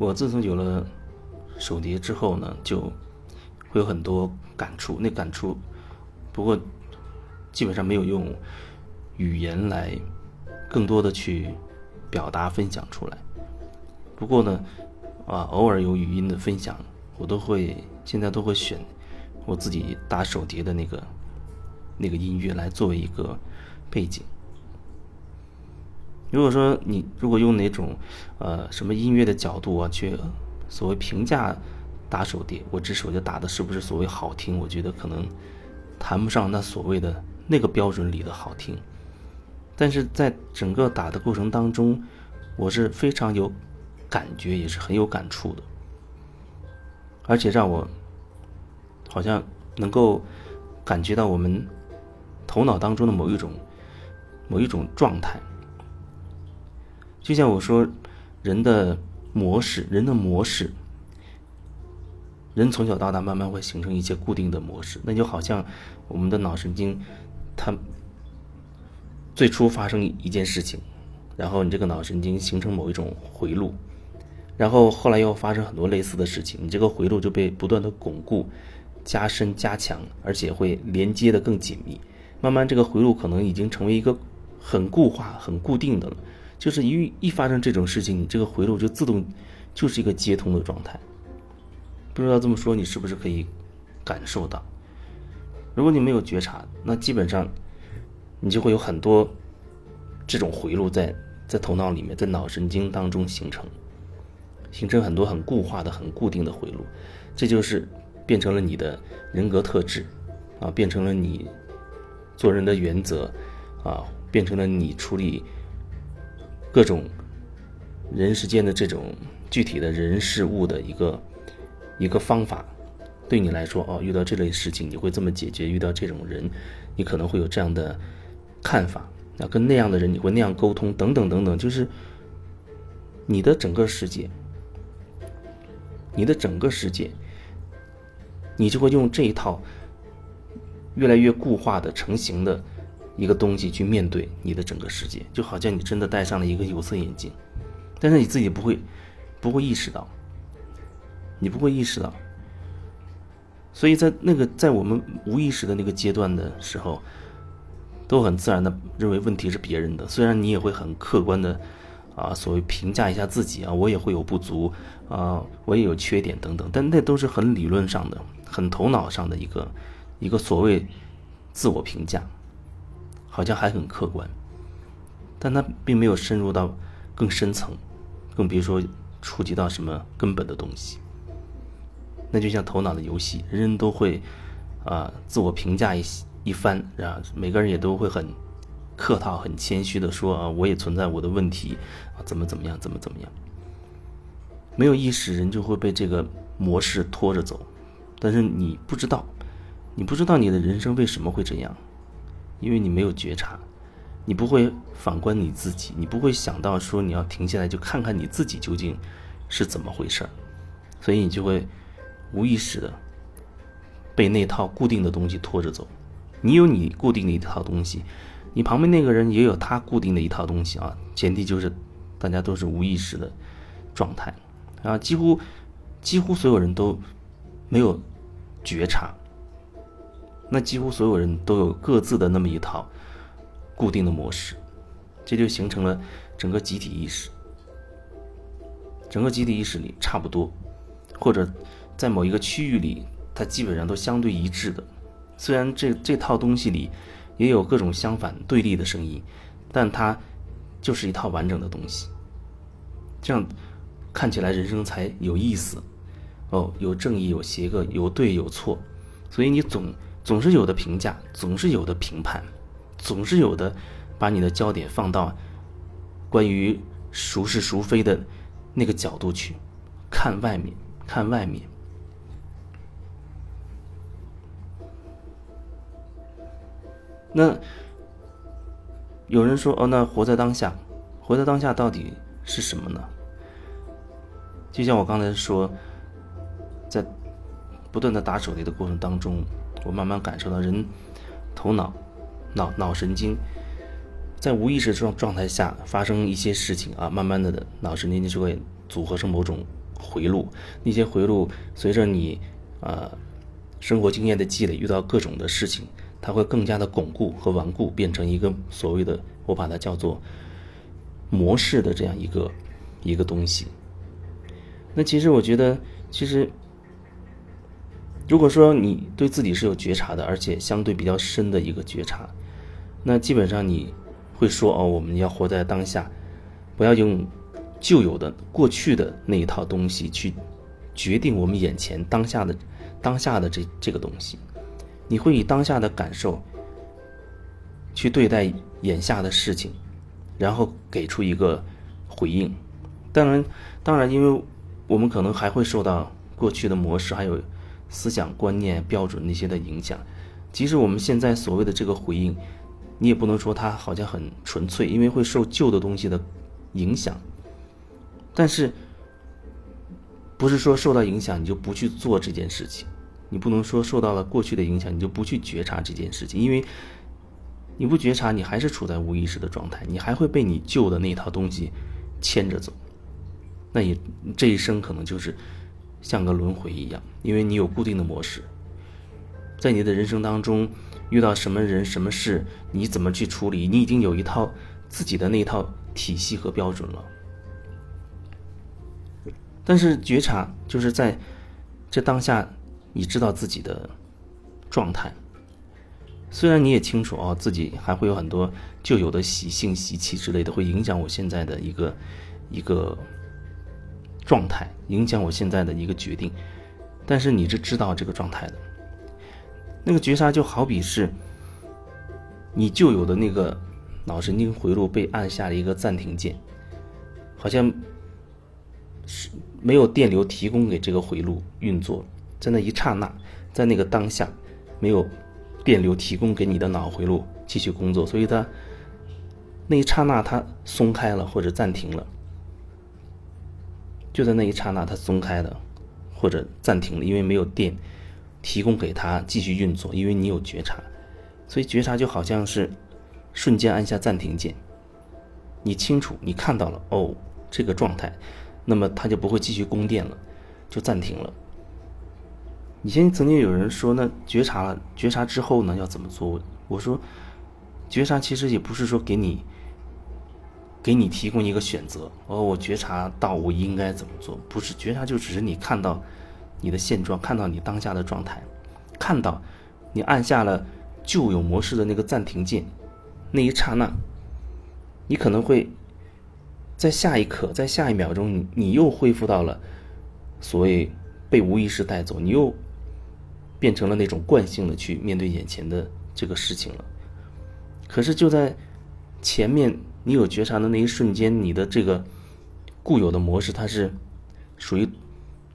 我自从有了手碟之后呢，就会有很多感触。那感触，不过基本上没有用语言来更多的去表达分享出来。不过呢，啊，偶尔有语音的分享，我都会现在都会选我自己打手碟的那个那个音乐来作为一个背景。如果说你如果用哪种，呃，什么音乐的角度啊，去所谓评价打手碟，我这手就打的是不是所谓好听？我觉得可能谈不上那所谓的那个标准里的好听。但是在整个打的过程当中，我是非常有感觉，也是很有感触的，而且让我好像能够感觉到我们头脑当中的某一种某一种状态。就像我说，人的模式，人的模式，人从小到大慢慢会形成一些固定的模式。那就好像我们的脑神经，它最初发生一件事情，然后你这个脑神经形成某一种回路，然后后来又发生很多类似的事情，你这个回路就被不断的巩固、加深、加强，而且会连接的更紧密。慢慢这个回路可能已经成为一个很固化、很固定的了。就是一一发生这种事情，你这个回路就自动就是一个接通的状态。不知道这么说你是不是可以感受到？如果你没有觉察，那基本上你就会有很多这种回路在在头脑里面，在脑神经当中形成，形成很多很固化的、很固定的回路，这就是变成了你的人格特质啊，变成了你做人的原则啊，变成了你处理。各种人世间的这种具体的人事物的一个一个方法，对你来说哦，遇到这类事情你会这么解决；遇到这种人，你可能会有这样的看法。那跟那样的人你会那样沟通，等等等等，就是你的整个世界，你的整个世界，你就会用这一套越来越固化的成型的。一个东西去面对你的整个世界，就好像你真的戴上了一个有色眼镜，但是你自己不会，不会意识到，你不会意识到。所以在那个在我们无意识的那个阶段的时候，都很自然的认为问题是别人的。虽然你也会很客观的啊，所谓评价一下自己啊，我也会有不足啊，我也有缺点等等，但那都是很理论上的、很头脑上的一个一个所谓自我评价。好像还很客观，但他并没有深入到更深层，更别说触及到什么根本的东西。那就像头脑的游戏，人人都会啊自我评价一一番，然后每个人也都会很客套、很谦虚的说啊，我也存在我的问题啊，怎么怎么样，怎么怎么样。没有意识，人就会被这个模式拖着走，但是你不知道，你不知道你的人生为什么会这样。因为你没有觉察，你不会反观你自己，你不会想到说你要停下来就看看你自己究竟是怎么回事儿，所以你就会无意识的被那套固定的东西拖着走。你有你固定的一套东西，你旁边那个人也有他固定的一套东西啊。前提就是大家都是无意识的状态啊，几乎几乎所有人都没有觉察。那几乎所有人都有各自的那么一套固定的模式，这就形成了整个集体意识。整个集体意识里差不多，或者在某一个区域里，它基本上都相对一致的。虽然这这套东西里也有各种相反对立的声音，但它就是一套完整的东西。这样看起来人生才有意思。哦，有正义，有邪恶，有对有错，所以你总。总是有的评价，总是有的评判，总是有的把你的焦点放到关于孰是孰非的那个角度去看外面，看外面。那有人说：“哦，那活在当下，活在当下到底是什么呢？”就像我刚才说，在不断的打手雷的过程当中。我慢慢感受到，人头脑、脑脑神经在无意识状状态下发生一些事情啊，慢慢的脑神经就会组合成某种回路，那些回路随着你啊生活经验的积累，遇到各种的事情，它会更加的巩固和顽固，变成一个所谓的我把它叫做模式的这样一个一个东西。那其实我觉得，其实如果说你对自己是有觉察的，而且相对比较深的一个觉察，那基本上你会说哦，我们要活在当下，不要用。旧有的、过去的那一套东西，去决定我们眼前当下的、当下的这这个东西，你会以当下的感受去对待眼下的事情，然后给出一个回应。当然，当然，因为我们可能还会受到过去的模式、还有思想观念、标准那些的影响。即使我们现在所谓的这个回应，你也不能说它好像很纯粹，因为会受旧的东西的影响。但是，不是说受到影响你就不去做这件事情，你不能说受到了过去的影响你就不去觉察这件事情，因为你不觉察，你还是处在无意识的状态，你还会被你旧的那套东西牵着走，那你这一生可能就是像个轮回一样，因为你有固定的模式，在你的人生当中遇到什么人什么事，你怎么去处理，你已经有一套自己的那套体系和标准了。但是觉察就是在这当下，你知道自己的状态。虽然你也清楚哦，自己还会有很多旧有的习性、习气之类的，会影响我现在的一个一个状态，影响我现在的一个决定。但是你是知道这个状态的。那个绝杀就好比是，你旧有的那个脑神经回路被按下了一个暂停键，好像是。没有电流提供给这个回路运作，在那一刹那，在那个当下，没有电流提供给你的脑回路继续工作，所以它那一刹那它松开了或者暂停了，就在那一刹那它松开了或者暂停了，因为没有电提供给它继续运作，因为你有觉察，所以觉察就好像是瞬间按下暂停键，你清楚你看到了哦这个状态。那么它就不会继续供电了，就暂停了。以前曾经有人说，那觉察了，觉察之后呢要怎么做？我说，觉察其实也不是说给你，给你提供一个选择。哦，我觉察到我应该怎么做？不是觉察，就只是你看到你的现状，看到你当下的状态，看到你按下了旧有模式的那个暂停键，那一刹那，你可能会。在下一刻，在下一秒钟，你你又恢复到了所谓被无意识带走，你又变成了那种惯性的去面对眼前的这个事情了。可是就在前面你有觉察的那一瞬间，你的这个固有的模式，它是属于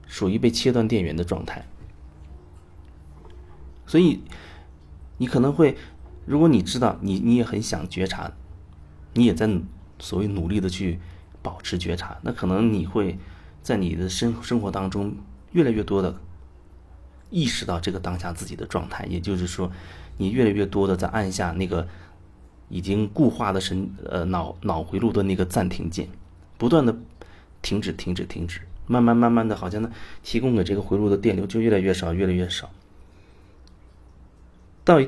属于被切断电源的状态。所以你可能会，如果你知道你你也很想觉察，你也在所谓努力的去。保持觉察，那可能你会在你的生生活当中越来越多的意识到这个当下自己的状态，也就是说，你越来越多的在按下那个已经固化的神呃脑脑回路的那个暂停键，不断的停止停止停止，慢慢慢慢的，好像呢提供给这个回路的电流就越来越少越来越少，到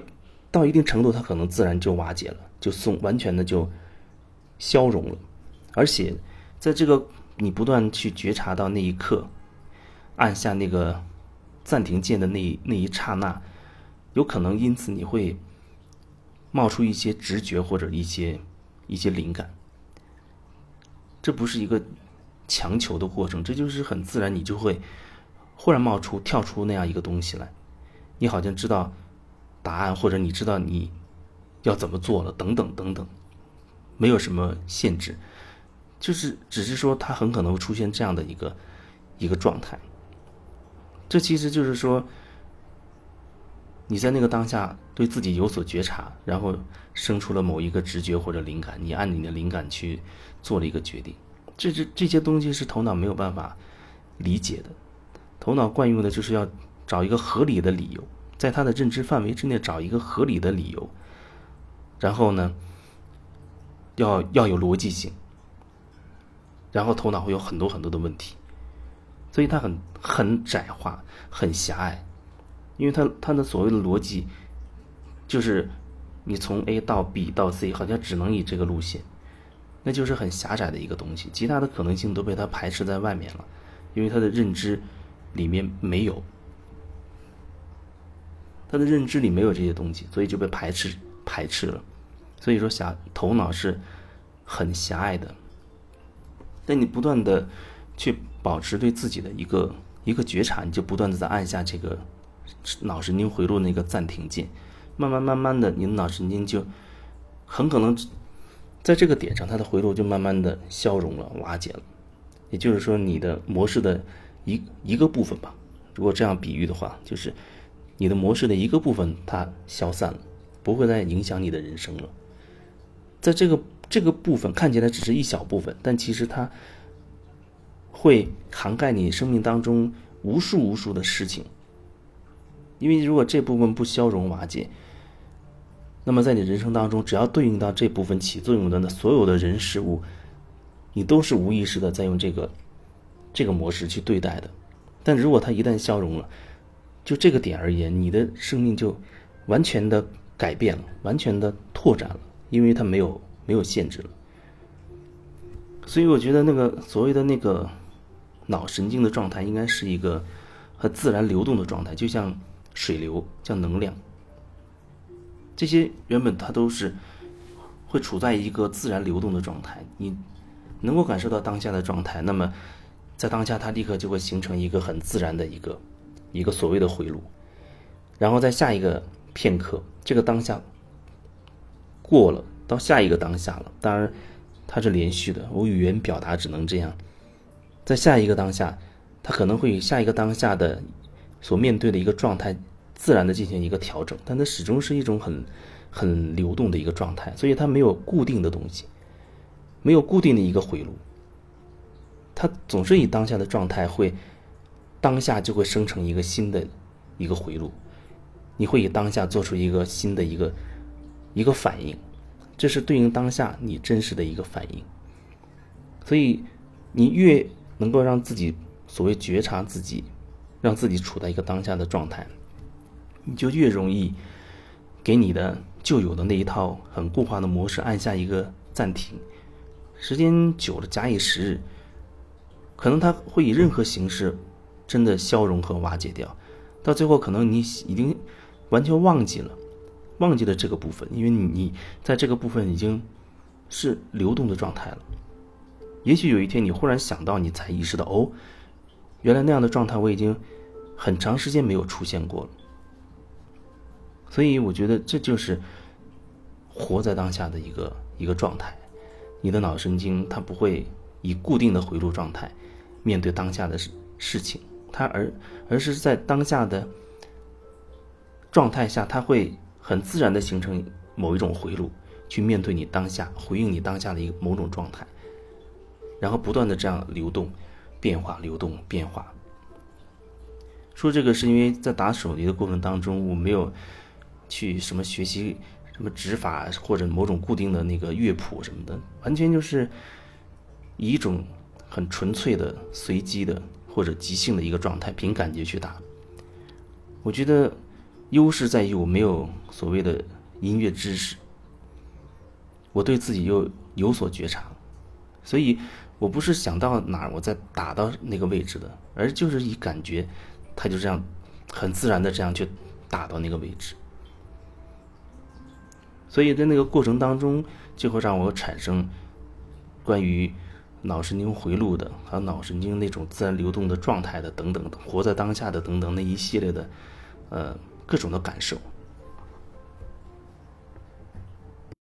到一定程度，它可能自然就瓦解了，就松完全的就消融了，而且。在这个你不断去觉察到那一刻，按下那个暂停键的那那一刹那，有可能因此你会冒出一些直觉或者一些一些灵感。这不是一个强求的过程，这就是很自然，你就会忽然冒出跳出那样一个东西来，你好像知道答案，或者你知道你要怎么做了，等等等等，没有什么限制。就是只是说，它很可能会出现这样的一个一个状态。这其实就是说，你在那个当下对自己有所觉察，然后生出了某一个直觉或者灵感，你按你的灵感去做了一个决定。这这这些东西是头脑没有办法理解的，头脑惯用的就是要找一个合理的理由，在他的认知范围之内找一个合理的理由，然后呢，要要有逻辑性。然后头脑会有很多很多的问题，所以它很很窄化，很狭隘，因为它它的所谓的逻辑，就是你从 A 到 B 到 C，好像只能以这个路线，那就是很狭窄的一个东西，其他的可能性都被它排斥在外面了，因为他的认知里面没有，他的认知里没有这些东西，所以就被排斥排斥了，所以说狭头脑是很狭隘的，但你不断的去。保持对自己的一个一个觉察，你就不断的在按下这个脑神经回路那个暂停键，慢慢慢慢的，你的脑神经就很可能在这个点上，它的回路就慢慢的消融了、瓦解了。也就是说，你的模式的一一个部分吧，如果这样比喻的话，就是你的模式的一个部分它消散了，不会再影响你的人生了。在这个这个部分看起来只是一小部分，但其实它。会涵盖你生命当中无数无数的事情，因为如果这部分不消融瓦解，那么在你人生当中，只要对应到这部分起作用的那所有的人事物，你都是无意识的在用这个这个模式去对待的。但如果它一旦消融了，就这个点而言，你的生命就完全的改变了，完全的拓展了，因为它没有没有限制了。所以我觉得那个所谓的那个。脑神经的状态应该是一个很自然流动的状态，就像水流，像能量。这些原本它都是会处在一个自然流动的状态。你能够感受到当下的状态，那么在当下它立刻就会形成一个很自然的一个一个所谓的回路。然后在下一个片刻，这个当下过了，到下一个当下了。当然它是连续的，我语言表达只能这样。在下一个当下，他可能会与下一个当下的所面对的一个状态自然的进行一个调整，但它始终是一种很很流动的一个状态，所以它没有固定的东西，没有固定的一个回路，它总是以当下的状态会当下就会生成一个新的一个回路，你会以当下做出一个新的一个一个反应，这是对应当下你真实的一个反应，所以你越。能够让自己所谓觉察自己，让自己处在一个当下的状态，你就越容易给你的旧有的那一套很固化的模式按下一个暂停。时间久了，假以时日，可能它会以任何形式真的消融和瓦解掉。到最后，可能你已经完全忘记了，忘记了这个部分，因为你在这个部分已经是流动的状态了。也许有一天你忽然想到，你才意识到，哦，原来那样的状态我已经很长时间没有出现过了。所以我觉得这就是活在当下的一个一个状态。你的脑神经它不会以固定的回路状态面对当下的事事情，它而而是在当下的状态下，它会很自然的形成某一种回路，去面对你当下，回应你当下的一个某种状态。然后不断的这样流动、变化、流动、变化。说这个是因为在打手机的过程当中，我没有去什么学习什么指法或者某种固定的那个乐谱什么的，完全就是以一种很纯粹的、随机的或者即兴的一个状态，凭感觉去打。我觉得优势在于我没有所谓的音乐知识，我对自己又有所觉察，所以。我不是想到哪儿，我再打到那个位置的，而就是以感觉，他就这样很自然的这样去打到那个位置。所以在那个过程当中，就会让我产生关于脑神经回路的，和脑神经那种自然流动的状态的等等的，活在当下的等等那一系列的呃各种的感受。